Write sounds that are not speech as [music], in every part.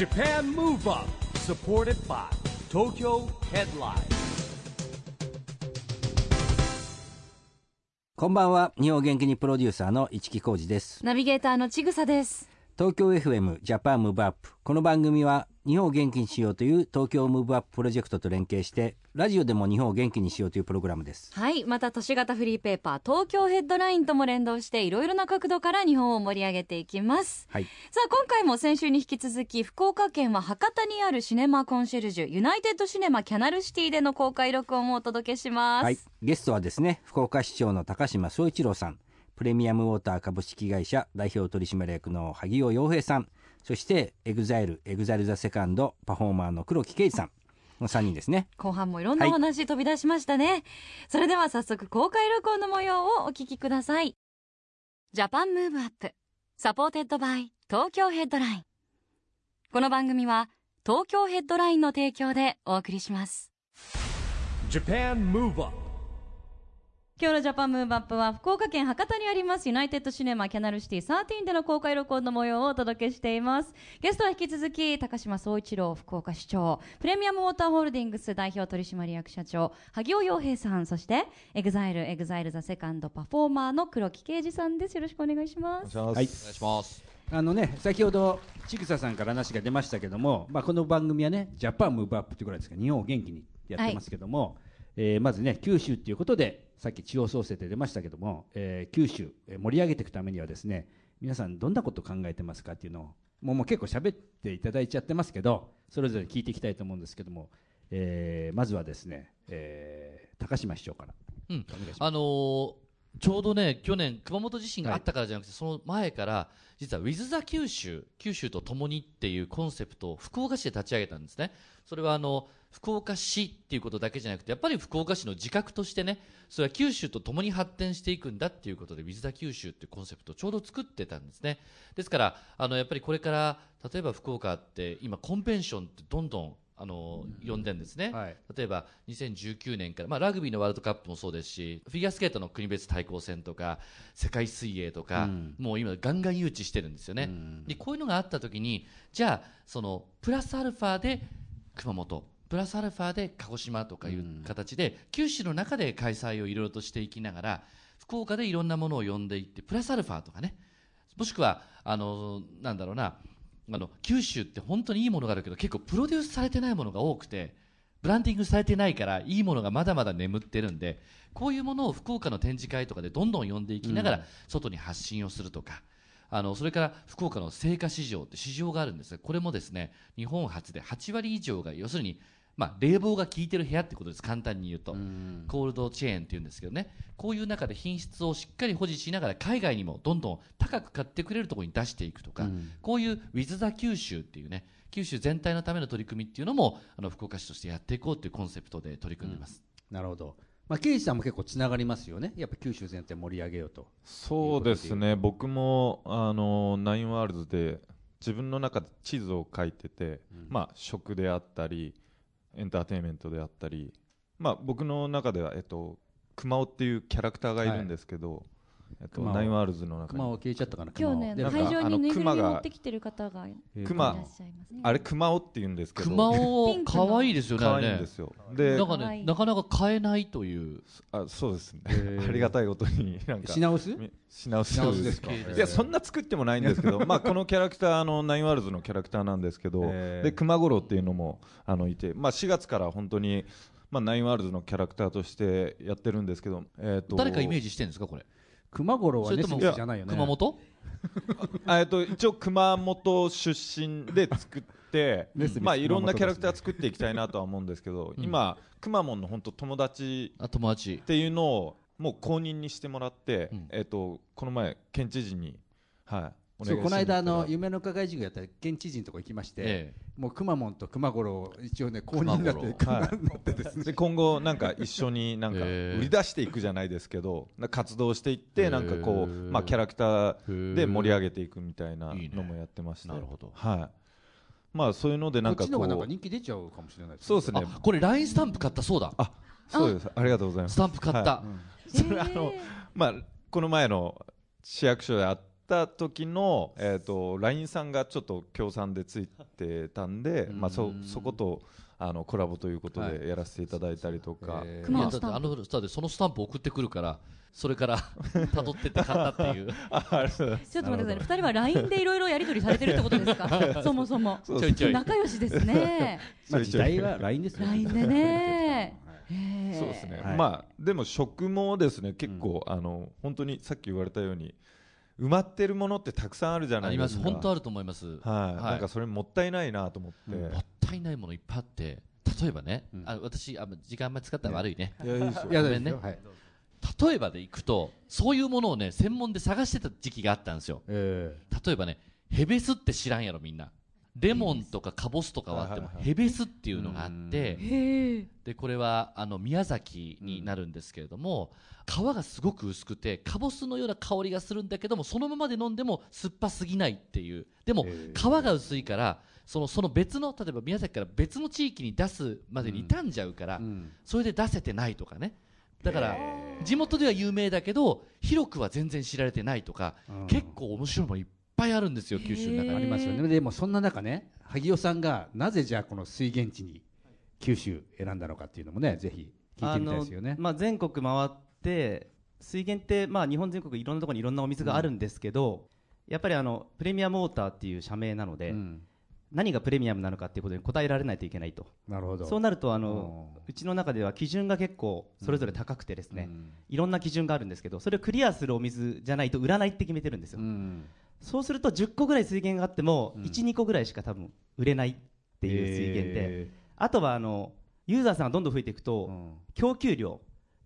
JAPAN MOVE UP SUPPORTED BY TOKYO HEADLINE. こんばんは。日本元気にプロデューサーの一木広治です。ナビゲーターのちぐさです。東京 FM JAPAN MOVE UP この番組は日本を元気にしようという東京ムーブアッププロジェクトと連携してラジオでも日本を元気にしようというプログラムですはい。また都市型フリーペーパー、東京ヘッドラインとも連動して、いろいろな角度から日本を盛り上げていきます。はいさあ、今回も先週に引き続き、福岡県は博多にあるシネマコンシェルジュ、ユナイテッドシネマキャナルシティでの公開録音をお届けします。はいゲストはですね福岡市長の高島宗一郎さんプレミアムウォーター株式会社代表取締役の萩尾陽平さんそして EXILE EXILE THE SECOND パフォーマーの黒木啓司さんの3人ですね後半もいろんなお話飛び出しましたね。それでは早速公開録音の模様をお聞きください。 JAPAN MOVE UP SUPPORTED BY TOKYO HEADLINE。この番組は東京ヘッドラインの提供でお送りします。JAPAN MOVE UP 今日の JAPAN MOVE UP は福岡県博多にあります。ユナイテッドシネマキャナルシティ13での公開録音の模様をお届けしています。ゲストは引き続き高島宗一郎福岡市長。プレミアムウォーターホールディングス代表取締役社長萩尾陽平さん。そして EXILE EXILE THE SECOND パフォーマーの黒木啓司さんです。よろしくお願いします。はい。お願いします。あのね、先ほど千草さんから話が出ましたけども、まあ、この番組はね、 JAPAN MOVE UP ということですか。ら、日本を元気にやってますけども、えーまずね、九州ということで、さっき地方創生で出ましたけども、えー九州、えー盛り上げていくためにはですね、皆さんどんなことを考えてますかっていうのを、もうもう結構喋っていただいちゃってますけど、それぞれ聞いていきたいと思うんですけども、えーまずはですね、えー高島市長から。うんあのーちょうどね、去年、熊本地震があったからじゃなくて、その前から、実は、ウィズ・ザ・九州、九州と共にっていうコンセプトを福岡市で立ち上げたんですね。それは、あの、福岡市っていうことだけじゃなくて、やっぱり福岡市の自覚としてね、それは九州と共に発展していくんだっていうことで、ウィズ・ザ・九州っていうコンセプトをちょうど作ってたんですね。ですから、あの、やっぱりこれから、例えば福岡って、今、コンベンションってどんどん、あの、呼んでんですね。はい。例えば2019年から、まあ、ラグビーのワールドカップもそうですしフィギュアスケートの国別対抗戦とか世界水泳とか、うん。もう今ガンガン誘致してるんですよね、うん。でこういうのがあった時にじゃあそのプラスアルファで熊本プラスアルファで鹿児島とかいう形で、九州の中で開催をいろいろとしていきながら福岡でいろんなものを呼んでいってプラスアルファとかねもしくはあのなんだろうなあの九州って本当にいいものがあるけど結構プロデュースされてないものが多くてブランディングされてないからいいものがまだまだ眠ってるんでこういうものを福岡の展示会とかでどんどん呼んでいきながら外に発信をするとか。あのそれから福岡の青果市場って市場があるんですがこれもですね日本初で8割以上が要するに、まあ、冷房が効いてる部屋ってことです。簡単に言うと、コールドチェーンっていうんですけどね。こういう中で品質をしっかり保持しながら海外にもどんどん高く買ってくれるところに出していくとか、こういうウィズ・ザ・九州っていうね九州全体のための取り組みっていうのもあの福岡市としてやっていこうというコンセプトで取り組んでます、なるほど。まあ、啓司さんも結構つながりますよね。やっぱ九州全体盛り上げようと。そうですね、僕もあの NINE WORLDS で自分の中で地図を書いてて、まあ、食であったり、エンターテインメントであったり、まあ、僕の中では、えっと、熊尾っていうキャラクターがいるんですけど、えっと、 NINE WORLDS の中に。熊を消えちゃったかな。今日ね会場にぬいぐるみあの熊が。持ってきてる方がい熊らっしゃいますね。あれ、熊尾って言うんですけど、熊ピ尾可愛いですよね可愛いんですよ。でなん、かねなかなか買えないという。あそうですね、ー。[laughs] ありがたいことに、なんか。品薄？み品薄品薄ですかいやそんな作ってもないんですけど、[laughs] まあ、このキャラクターあの NINE WORLDS のキャラクターなんですけど、で熊五郎っていうのもあのいて、まあ、4月から本当に、まあ、 NINE WORLDS のキャラクターとしてやってるんですけど、えー、と。誰かイメージしてるんですかこれ？熊五郎はじゃないよね。熊本？あえっと一応熊本出身で作ってまあ、いろんなキャラクター作っていきたいなとは思うんですけど、今くまモンの本当友達あ友達。っていうのをもう公認にしてもらって、うん。えっとこの前県知事に、はい、おそうこの間あの夢の課外授業やったら県知事のとこ行きまして、えもうくまモンと熊五郎一応ね公認になってになってですね。で今後なんか一緒になんか売り出していくじゃないですけどなんか活動していってなんかこうまあキャラクターで盛り上げていくみたいないいね。のもやってまして。なるほど。はい。まあそういうのでなんかこっちの方がなんこうか人気出ちゃうかもしれないですね。そうですね。あこれ LINE スタンプ買ったそうだ。あそうです。あ。りがとうございます。スタンプ買った、はい。それあのまあこの前の市役所であっった時の、えー、と LINE さんがちょっと協賛でついてたんで、まあ、そそことあのコラボということでやらせていただいたりとか、えー。熊いやだって野スタンプあのスターでそのスタンプ送ってくるからそれから [laughs] 辿ってって買ったっていう。ちょっと待ってくださいね。二人は LINE でいろいろやり取りされてるってことですか？[laughs] そもそも。仲良しですね。[laughs] まあ時代は LINE ですよ LINE でね。へーそうですね、はいまあでも食もですね結構、あの本当にさっき言われたように埋まってるものってたくさんあるじゃないですか。ます。本当あると思います。はい、はい。なんかそれもったいないなと思って、うんもったいないものいっぱいあって例えばね、うん。あ私あ時間あんまり使ったら悪いね。いやいいですよ。ごめんね。はい。例えばでいくとそういうものをね専門で探してた時期があったんですよ。え。例えばねヘベスって知らんやろみんなレモンとかカボスとかはあってもはいはいはい。ヘベスっていうのがあってでこれはあの宮崎になるんですけれども、皮がすごく薄くてカボスのような香りがするんだけどもそのままで飲んでも酸っぱすぎないっていう。でも皮が薄いからそのその別の例えば宮崎から別の地域に出すまでに傷んじゃうから、それで出せてないとかね。だから地元では有名だけど広くは全然知られてないとか、うん。結構面白いものいっぱいあるんですよ九州の中あにりますよね。でもそんな中ね萩尾さんがなぜじゃあこの水源地に九州選んだのかっていうのもねぜひ聞いてみたいですよね。まあ、全国回って水源って、まあ、日本全国いろんなところにいろんなお水があるんですけど、やっぱりあのプレミアムウォーターっていう社名なので、うん。何がプレミアムなのかっていうことに答えられないといけないと。なるほど。そうなるとあのうちの中では基準が結構それぞれ高くてですね、うん。いろんな基準があるんですけどそれをクリアするお水じゃないと売らないって決めてるんですよ、うんそうすると10個ぐらい水源があっても、うん。12個ぐらいしか多分売れないっていう水源で、えあとはあのユーザーさんがどんどん増えていくと、ーうん。供給量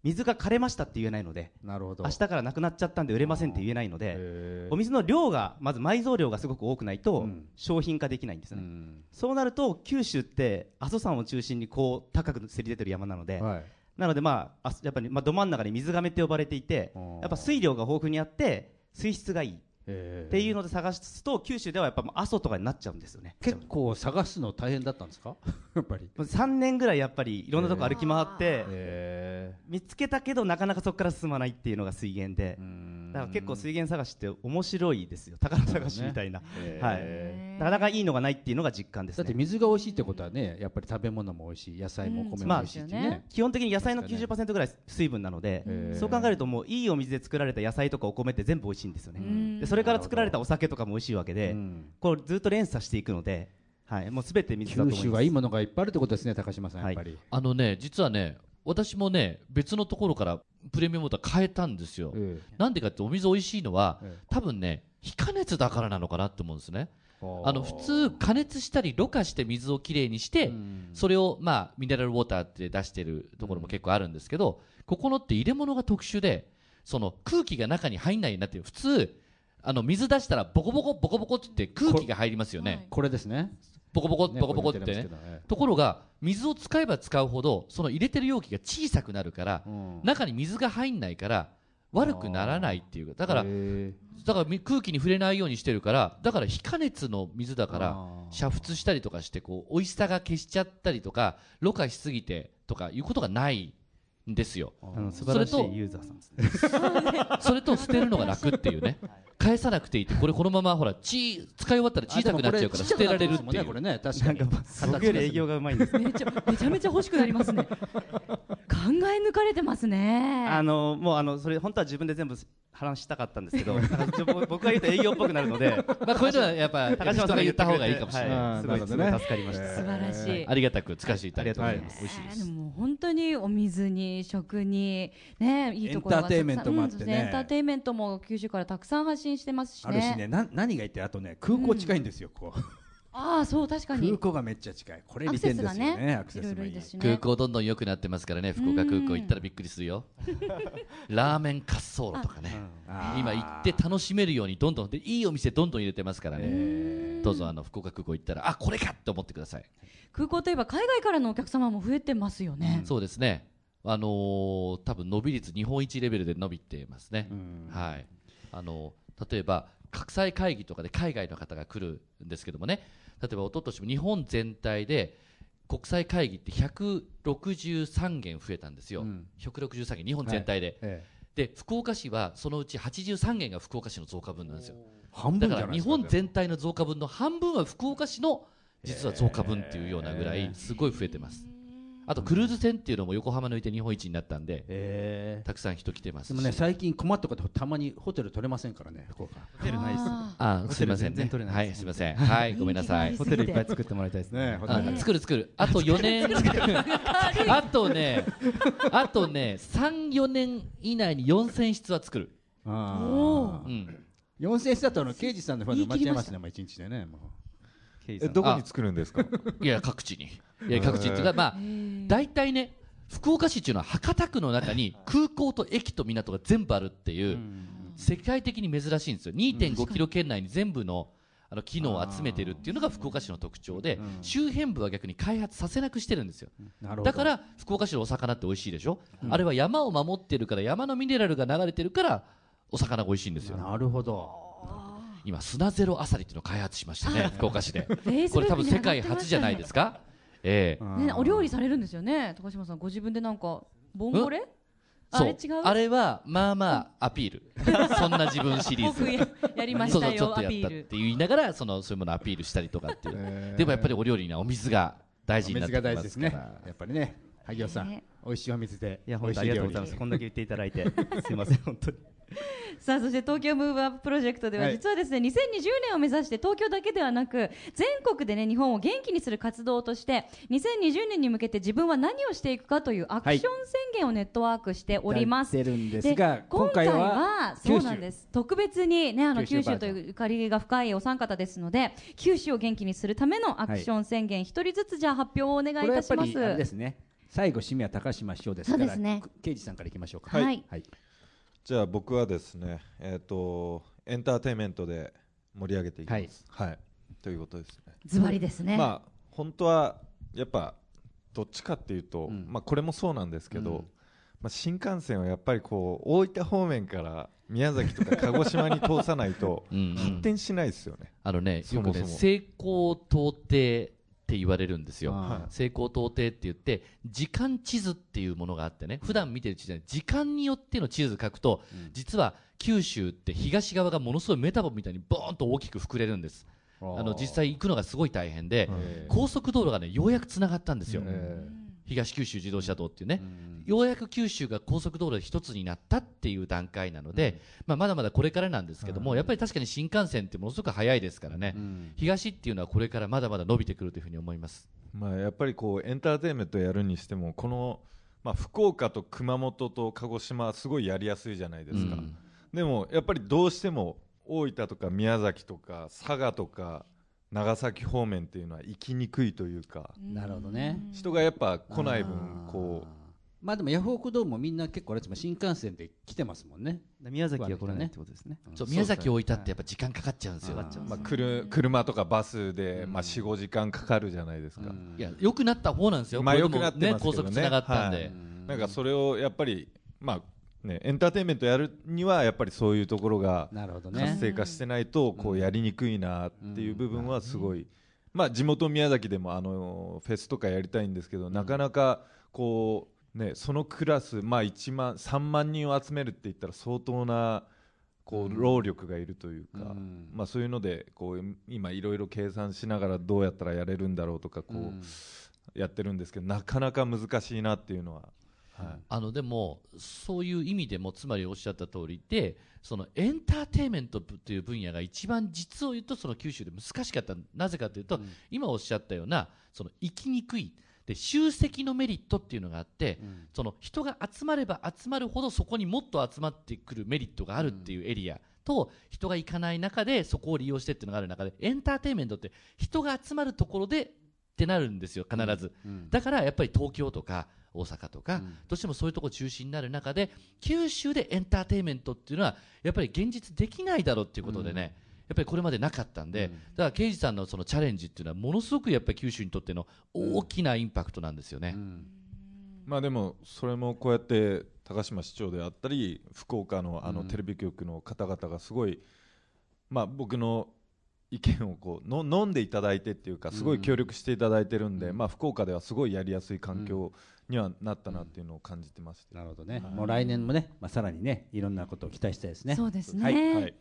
水が枯れましたって言えないのでなるほど。明日からなくなっちゃったんで売れませんって言えないのでお水の量がまず埋蔵量がすごく多くないとうん。商品化できないんですね、うん。そうなると九州って阿蘇山を中心にこう高くせり出てる山なので、はい。なのでまああやっぱりまあど真ん中に水がめって呼ばれていてうん。やっぱ水量が豊富にあって水質がいい。っえー。ていうので探すと九州ではやっぱ阿蘇とかになっちゃうんですよね。結構探すの大変だったんですか？[laughs] やっぱり。3年ぐらいやっぱりいろんなとこ歩き回ってえ見つけたけどなかなかそこから進まないっていうのが水源で。ーだから結構水源探しって面白いですよ。宝探しみたいな、えはい。ーなかなかいいのがないっていうのが実感ですだってね水が美味しいってことはねやっぱり食べ物も美味しい野菜もお米も美味しいってね。うんま基本的に野菜の90%ぐらい水分なので、そう考えるともういいお水で作られた野菜とかお米って全部美味しいんですよね、うん。でそれから作られたお酒とかも美味しいわけで、うん。こうずっと連鎖していくので、はい、もうすべて水だと思います。九州はいいものがいっぱいあるってことですね高島さんやっぱり、あのね実はね私もね別のところからプレミアムウォーター変えたんですよ、えなんでかってお水美味しいのは、え多分ね非加熱だからなのかなって思うんですね。えあの普通加熱したりろ過して水をきれいにして、うん。それをまあミネラルウォーターって出してるところも結構あるんですけど、ここのって入れ物が特殊でその空気が中に入んないようになってる。普通あの水出したらボコボコボコボコって言って空気が入りますよね。これですね。ボコボコねボコボコってね。ところが水を使えば使うほどその入れてる容器が小さくなるから中に水が入んないから悪くならないっていうだからだからみ空気に触れないようにしてるからだから非加熱の水だから煮沸したりとかしてこう美味しさが消しちゃったりとかろ過しすぎてとかいうことがないんですよ。素晴らしそれといユーザーさんですね。[laughs] それと捨てるのが楽っていうね。[laughs] 返さなくていいってこれこのままほらち使い終わったら小さくなっちゃうから捨てられるっていう。これね。確かに。なんか僕より営業がうまいんですめちゃめちゃめちゃ欲しくなりますね。考え抜かれてますね。あのもうあのそれ本当は自分で全部話したかったんですけど [laughs] 僕僕が言うと営業っぽくなるのでまあこういうのはやっぱ高島さんが言ったた方がいいかもしれれない。すごい助かりました、素晴らしい。ありがたく使わせていただいておりありがとうござい美味しいですも本当にお水に食にねい。いところがエンターテインメントもあってね。うんエンターテインメントも九州からたくさん発信してますしね。あるしね。な何がいいってあとね空港近いんですよ、こうああそう確かに。空港がめっちゃ近い。これアク利点セスがですよねね。アクセスもいい空港どんどん良くなってますからね福岡空港。行ったらびっくりするよ。ラーメン滑走路とかね。今行って楽しめるようにどんどんでいいお店どんどん入れてますからね。えどうぞあの福岡空港行ったらあこれかって思ってください、空港といえば海外からのお客様も増えてますよね、そうですね。あのー多分伸び率日本一レベルで伸びてますね、うん。はい。あの例えば国際会議とかで海外の方が来るんですけどもね例えば一昨年も日本全体で国際会議って163件増えたんですよ、うん。163件日本全体で、えで福岡市はそのうち83件が福岡市の増加分なんですよ。半分じだから日本全体の増加分の半分は福岡市の実は増加分っていうようなぐらいすごい増えてますあとクルーズ船っていうのも横浜抜いて日本一になったんでえたくさん人来てますし。でもね最近困ったことたまにホテル取れませんからね。福岡ホテルないです。ああすいませんね。全然取れないです。はいすいません。はいごめんなさい。ホテルいっぱい作ってもらいたいですね。作る作る。あと4年。あとねあとね34年以内に4000室は作る。ああうん。4000室だとあの刑事さんのファンで待っちゃいますねもう一日でねもうえどこに作るんですか？いや各地に。いや各地っていうかまあ大体ね福岡市っていうのは博多区の中に空港と駅と港が全部あるっていう世界的に珍しいんですよ。2.5キロ圏内に全部のあの機能を集めてるっていうのが福岡市の特徴で周辺部は逆に開発させなくしてるんですよ。なるほど。だから福岡市のお魚って美味しいでしょ、あれは山を守ってるから山のミネラルが流れてるからお魚が美味しいんですよ。なるほど今砂ゼロアサリっていうのを開発しましたね福岡市で。[laughs] これ多分世界初じゃないですか？ええ。ね、お料理されるんですよね高島さん。ご自分でなんかボンゴレ？あそう。れ違う？あれはまあまあアピール。[laughs] そんな自分シリーズ。僕ややりましたそうそうちょっよとやったって言いながらそのそういうものをアピールしたりとかっていう、でもやっぱりお料理にはお水が大事になってきますから。大事ですね。やっぱりね。萩尾さん。ね。美味しいお水で。いや本美味しい料理当ありがとうございます。こんだけ言っていただいて。すいません本当に [laughs] さあそして東京ムーブアッププロジェクトでははい。実はですね、2020年を目指して東京だけではなく全国でね日本を元気にする活動として2020年に向けて自分は何をしていくかというアクション宣言をネットワークしております。やってるんですがで今回はそうなんです。特別にねあの九九州というゆかりが深いお三方ですので九州を元気にするためのアクション宣言一人ずつじゃあ発表をお願いいたします。っぱりあれですね。最後締めは高島師匠ですからね。刑事さんからいきましょうか。はい。はいじゃあ僕はですねえっ、とエンターテインメントで盛り上げていきます。はい、ということですね。ズバリですね、まあ本当はやっぱどっちかっていうと、うん。まあこれもそうなんですけど、うん。まあ新幹線はやっぱりこう大分方面から宮崎とか鹿児島に通さないと発展しないですよね。あのねよそもそも。くね成功到底って言われるんですよ。あ成功到底って言って時間地図っていうものがあってね。普段見てる地図時間によっての地図書くと、実は九州って東側がものすごいメタボみたいにボーンと大きく膨れるんです。あの実際行くのがすごい大変で、え高速道路がねようやくつながったんですよ、え東九州自動車道っていうね、うん。ようやく九州が高速道路で一つになったっていう段階なので、まあ、まだまだこれからなんですけども、やっぱり確かに新幹線ってものすごく早いですからね、うん。東っていうのはこれからまだまだ伸びてくるというふうに思います。まあやっぱりこうエンターテインメントやるにしてもこのまあ福岡と熊本と鹿児島はすごいやりやすいじゃないですか。うん。でもやっぱりどうしても大分とか宮崎とか佐賀とか長崎方面っていうのは行きにくいというかなるほどね。人がやっぱ来ない分こまあでもヤフオクドームもみんな結構あれですもん新幹線で来てますもんね。宮崎は来れないってことですね。そう宮崎置いたってやっぱ時間かかっちゃうんですよ。う、まあ、くる車とかバスで、まあ、45時間かかるじゃないですか、いや良くなった方なんですよ。まあ良くなってますけどね。高速つながったんで。はい。なんかそれをやっぱりまあねエンターテインメントやるにはやっぱりそういうところが活性化してないとこうやりにくいなっていう部分はすごい、まあ、地元宮崎でもあのフェスとかやりたいんですけど、なかなかこう、ね、そのクラス、まあ、1万3万人を集めるって言ったら相当なこう労力がいるというか、うん。まあ、そういうのでこう今いろいろ計算しながらどうやったらやれるんだろうとかこう、やってるんですけどなかなか難しいなっていうのは、はい。あのでもそういう意味でもつまりおっしゃった通りでそのエンターテインメントという分野が一番実を言うとその九州で難しかった。なぜかというと、今おっしゃったようなその生きにくいで集積のメリットっていうのがあって、その人が集まれば集まるほどそこにもっと集まってくるメリットがあるっていうエリア、と人が行かない中でそこを利用してっていうのがある中でエンターテインメントって人が集まるところでってなるんですよ必ず、だからやっぱり東京とか大阪とか、どうしてもそういうところ中心になる中で九州でエンターテインメントっていうのはやっぱり現実できないだろうっていうことでね、やっぱりこれまでなかったんで、だから刑事さんのそのチャレンジっていうのはものすごくやっぱり九州にとっての大きなインパクトなんですよね。まあでもそれもこうやって高島市長であったり福岡のあのテレビ局の方々がすごい、まあ僕の意見をこうの飲んでいただいてっていうかすごい協力していただいてるんで、まあ福岡ではすごいやりやすい環境にはなったなっていうのを感じてまして、なるほどね、もう来年もね、まあ、さらにねいろんなことを期待したいですね。そうですね、はい。はい。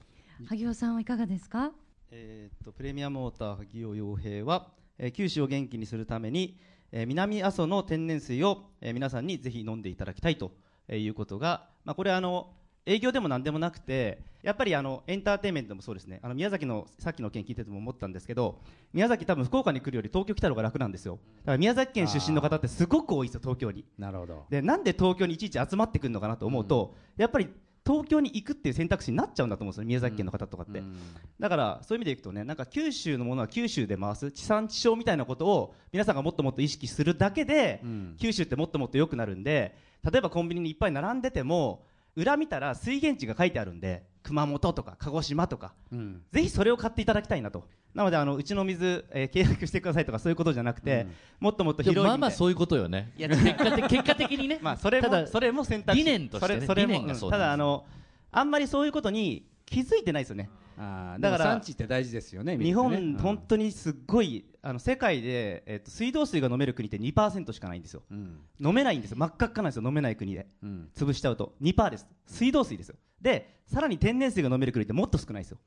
萩尾さんはいかがですか？えーっとプレミアモーター萩尾洋平は、えー九州を元気にするために、えー南阿蘇の天然水を、えー皆さんにぜひ飲んでいただきたいとえーいうことが、まあ、これあの営業でも何でもなくてやっぱりあのエンターテインメントもそうですね。あの宮崎のさっきの件聞いてても思ったんですけど宮崎多分福岡に来るより東京来た方が楽なんですよ。だから宮崎県出身の方ってすごく多いですよ東京に。なるほど。でなんで東京にいちいち集まってくるのかなと思うと、やっぱり東京に行くっていう選択肢になっちゃうんだと思うんですよ宮崎県の方とかって、だからそういう意味でいくとねなんか九州のものは九州で回す地産地消みたいなことを皆さんがもっともっと意識するだけで、ん。九州ってもっともっと良くなるんで例えばコンビニにいっぱい並んでても裏見たら水源地が書いてあるんで熊本とか鹿児島とかうん。ぜひそれを買っていただきたいなと。なのであのうちの水、えー契約してくださいとかそういうことじゃなくて、もっともっとで。広いまあまあそういうことよね。いや結果的結果的にね。[laughs] まあそれもただそれも選択肢。理念としてねそれそれも理念がそううんただあのあんまりそういうことに気づいてないですよね。あーだから産地って大事ですよね日本、本当にすっごいあの世界で、えっと、水道水が飲める国って2%しかないんですよ。うん。飲めないんですよ。真っ赤っかなんですよ飲めない国で。うん。潰しちゃうと。2%です。水道水ですよでさらに天然水が飲める国ってもっと少ないですよ。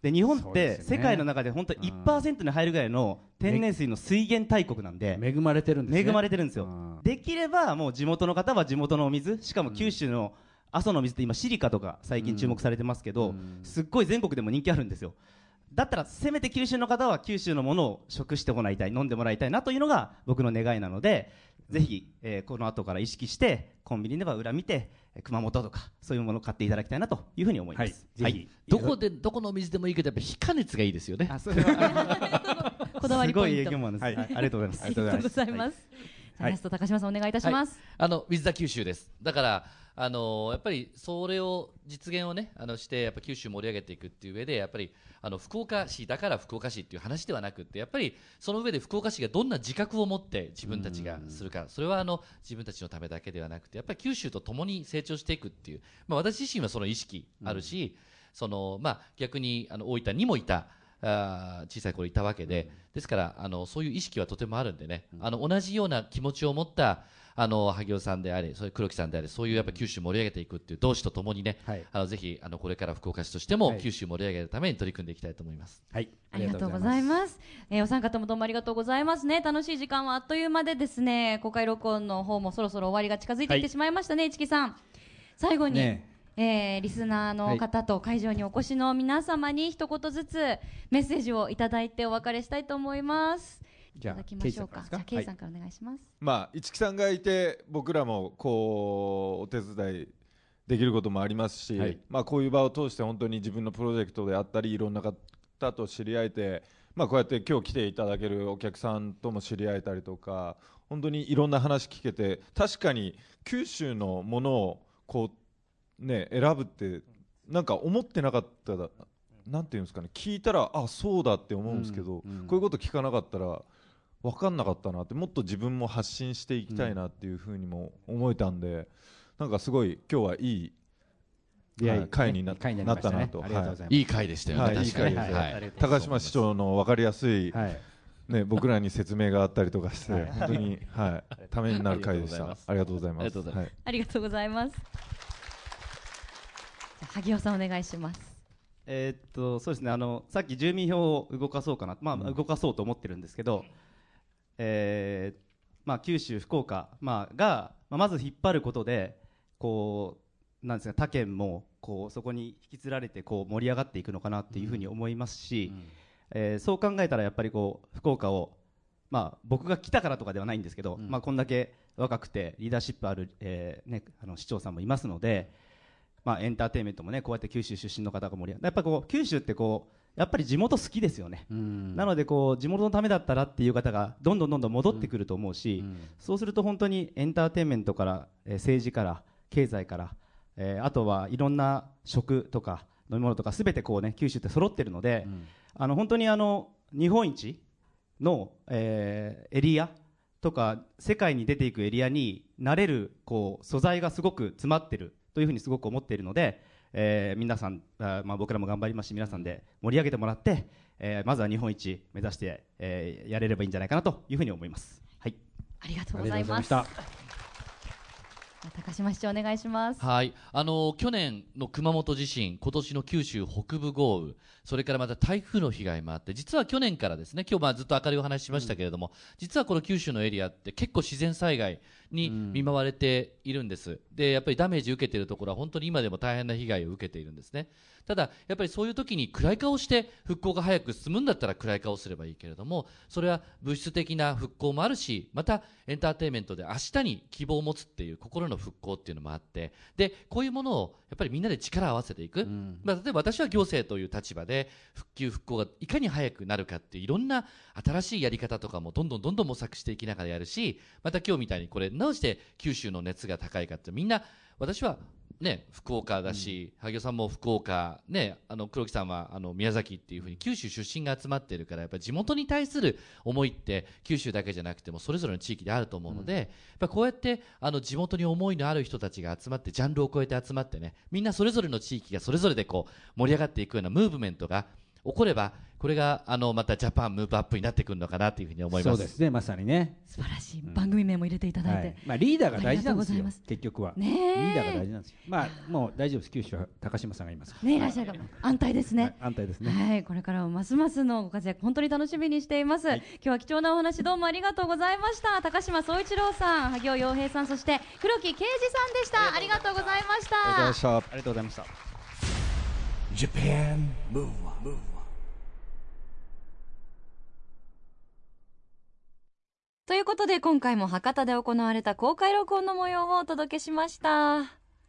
で日本って世界の中で本当1%に入るぐらいの天然水の水源大国なんで。恵まれてるんですね。恵まれてるんですよ。うん。できればもう地元の方は地元のお水しかも九州の阿蘇の水って今シリカとか最近注目されてますけど、すっごい全国でも人気あるんですよだったらせめて九州の方は九州のものを食してもらいたい飲んでもらいたいなというのが僕の願いなのでぜひ、えーこの後から意識してコンビニでは裏見てえー熊本とかそういうものを買っていただきたいなというふうに思います、はいぜひ。どこでどこのお水でもいいけどやっぱ非加熱がいいですよね。あそれは。[laughs] こだわりすごいポイント営業マンです、はい。はいありがとうございます。ありがとうございます、じゃあラスト高島さんお願いいたします、あの水田九州です。だからあのやっぱりそれを実現をねあのしてやっぱ九州盛り上げていくっていう上でやっぱりあの福岡市だから福岡市っていう話ではなくってやっぱりその上で福岡市がどんな自覚を持って自分たちがするか。それはあの自分たちのためだけではなくてやっぱり九州と共に成長していくっていう、まあ、私自身はその意識あるし、そのまあ、逆にあの大分にもいたあー小さい頃いたわけで、ですからあのそういう意識はとてもあるんでね、あの同じような気持ちを持ったあの萩尾さんであれ、そういう黒木さんであれ、そういうやっぱ九州盛り上げていくっていう同志とともにね、はいあのぜひあのこれから福岡市としてもはい九州盛り上げるために取り組んでいきたいと思います。はいありがとうございます。えーお三方もどうもありがとうございますね。楽しい時間はあっという間でですね、公開録音の方もそろそろ終わりが近づいてきてしまいましたね、市木さん。最後に、ねえーリスナーの方と会場にお越しの皆様に一言ずつメッセージをいただいてお別れしたいと思います。じゃあいただきましょうか。じゃあ、ケイさんからお願いします。まあ市木さんがいて僕らもこうお手伝いできることもありますし、はい。まあこういう場を通して本当に自分のプロジェクトであったりいろんな方と知り合えて、まあこうやって今日来ていただけるお客さんとも知り合えたりとか本当にいろんな話聞けて確かに九州のものをこうね選ぶってなんか思ってなかっただなんていうんですかね。聞いたらあそうだって思うんですけど、うんうん。こういうこと聞かなかったら分かんなかったなってもっと自分も発信していきたいなっていうふうにも思えたんで、なんかすごい今日はいい出会いはい会にな会になりましたね。なったなと。いい。い回でしたよね、はい、いい確かに。会で高島市長の分かりやすい、はい。ね、僕らに説明があったりとかして、はい。本当に、はい、ためになる会でした。あありがとうございます。ありがとうございます。はい。ありがとうございます。じゃあ萩尾さんお願いします。えーっとそうですね。あのさっき住民票を動かそうかな、まあ動かそうと思ってるんですけど、えーまあ、九州、福岡、まあ、が、まあ、まず引っ張ることでこうなんですか他県もこうそこに引きずられてこう盛り上がっていくのかなっていうふうに思いますし、えーそう考えたらやっぱりこう福岡を、まあ、僕が来たからとかではないんですけど、まあ、こんだけ若くてリーダーシップある、えーね、あの市長さんもいますので。まあ、エンターテインメントもねこうやって九州出身の方が盛り上がるやっぱこう九州ってこうやっぱり地元好きですよね、うん。なのでこう地元のためだったらっていう方がどんどんどんどん戻ってくると思うし、そうすると本当にエンターテインメントから、えー政治から経済から、えーあとはいろんな食とか飲み物とかすべてこうね九州って揃ってるので、あの本当にあの日本一の、えーエリアとか世界に出ていくエリアになれるこう素材がすごく詰まってるというふうにすごく思っているので、えー皆さんあーまあ、僕らも頑張りますし皆さんで盛り上げてもらって、えーまずは日本一目指して、えーやれればいいんじゃないかなというふうに思います。はいありがとうございま。した高島市長お願いしますはい、あの去年の熊本地震、今年の九州北部豪雨、それからまた台風の被害もあって、実は去年からですね、今日まあずっと明るいお話ししましたけれども、実はこの九州のエリアって結構自然災害に見舞われているんです。で、やっぱりダメージ受けているところは本当に今でも大変な被害を受けているんですね。ただ、やっぱりそういう時に暗い顔して復興が早く進むんだったら暗い顔すればいいけれども、それは物質的な復興もあるし、またエンターテインメントで明日に希望を持つっていう心の復興っていうのもあって、で、こういうものをやっぱりみんなで力を合わせていく。まあ、例えば私は行政という立場で復旧復興がいかに早くなるかっていういろんな新しいやり方とかもどんどんどんどん模索していきながらやるし、また今日みたいにこれ、どうして九州の熱が高いかってみんな、私はね、福岡だし、萩尾さんも福岡、ね、あの黒木さんはあの宮崎っていうふうに九州出身が集まっているから、やっぱり地元に対する思いって九州だけじゃなくてもそれぞれの地域であると思うので、やっぱこうやってあの地元に思いのある人たちが集まって、ジャンルを超えて集まってね、みんなそれぞれの地域がそれぞれでこう盛り上がっていくようなムーブメントが起これば、これがあのまたジャパンムーブアップになってくるのかなというふうに思います。そうですねまさにね、素晴らしい番組名も入れていただいて、はい。まあ、リーダーが大事なんですよありがとうございます。結局は、ねえ。リーダーが大事なんですよ。まあもう大丈夫です。九州は高島さんがいますから。ねいらっしゃるかも安泰ですね、はい。安泰ですね、はい、これからもますますのご活躍本当に楽しみにしています、今日は貴重なお話どうもありがとうございました。高島総一郎さん萩尾洋平さんそして黒木啓司さんでした。ありがとうございました。ありがとうございましたありがとうございました Japan Move Up, ということで今回も博多で行われた公開録音の模様をお届けしました。い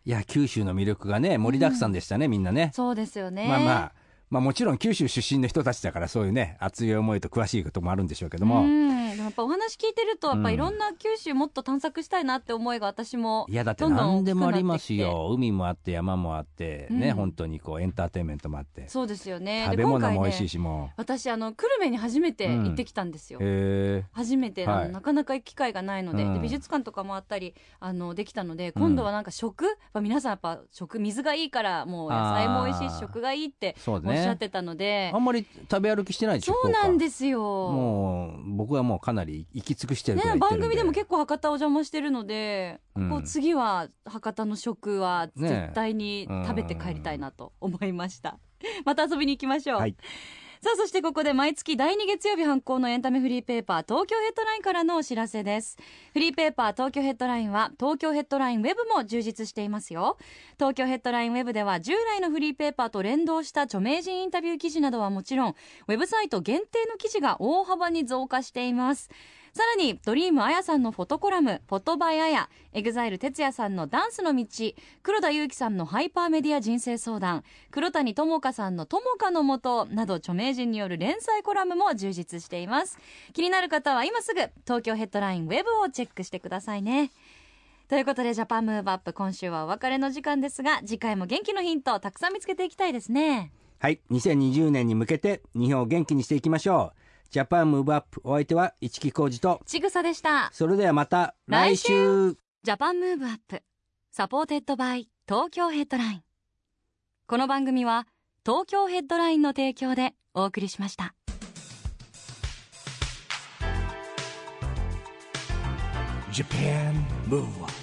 や九州の魅力がね盛りだくさんでしたね、みんなね。そうですよね。まあまあまあもちろん九州出身の人たちだからそういうね熱い思いと詳しいこともあるんでしょうけども、うん。でもやっぱお話聞いてるとやっぱうん。いろんな九州もっと探索したいなって思いが私もいやだって何でもありますよ。海もあって山もあってね、うん。本当にこうエンターテインメントもあって。そうですよね。食でべ物も美味今回ねしいしも。私あの久留米に初めて行ってきたんですよ、うへ初めて、なかなか行く機会がないので,で、うん。美術館とかもあったりあのできたので今度はなんか食、やっぱ皆さんやっぱ食水がいいからもう野菜も美味しいし食がいいっておっしゃってたので、あんまり食べ歩きしてないでしょそうなんすですよ。もう僕はもうかなり行き尽くしてるくらいね、行ってるんで。番組でも結構博多お邪魔してるので、うん。こう次は博多の食はね絶対に食べて帰りたいなと思いました、また遊びに行きましょう、はいさあそしてここで毎月第2月曜日発行のエンタメフリーペーパー東京ヘッドラインからのお知らせです。フリーペーパー東京ヘッドラインは東京ヘッドラインウェブも充実していますよ。東京ヘッドラインウェブでは従来のフリーペーパーと連動した著名人インタビュー記事などはもちろんウェブサイト限定の記事が大幅に増加しています。さらに Dream Aya さんのフォトコラム「 Photo by Aya」 EXILE TETSUYA さんの「ダンスの道」黒田勇樹さんの「ハイパーメディア人生相談」黒谷友香さんの「友香のもと」など著名人による連載コラムも充実しています。気になる方は今すぐ東京ヘッドラインウェブをチェックしてくださいね。ということで JAPAN MOVE UP 今週はお別れの時間ですが次回も元気のヒントをたくさん見つけていきたいですね。はい2020年に向けて日本を元気にしていきましょう。ジャパンムーブアップお相手は市木浩二と。ちぐさでした。それではまた来来週。 JAPAN MOVE UP SUPPORTED BY。TOKYO HEADLINE。この番組は東京ヘッドラインの提供でお送りしました。Japan Move Up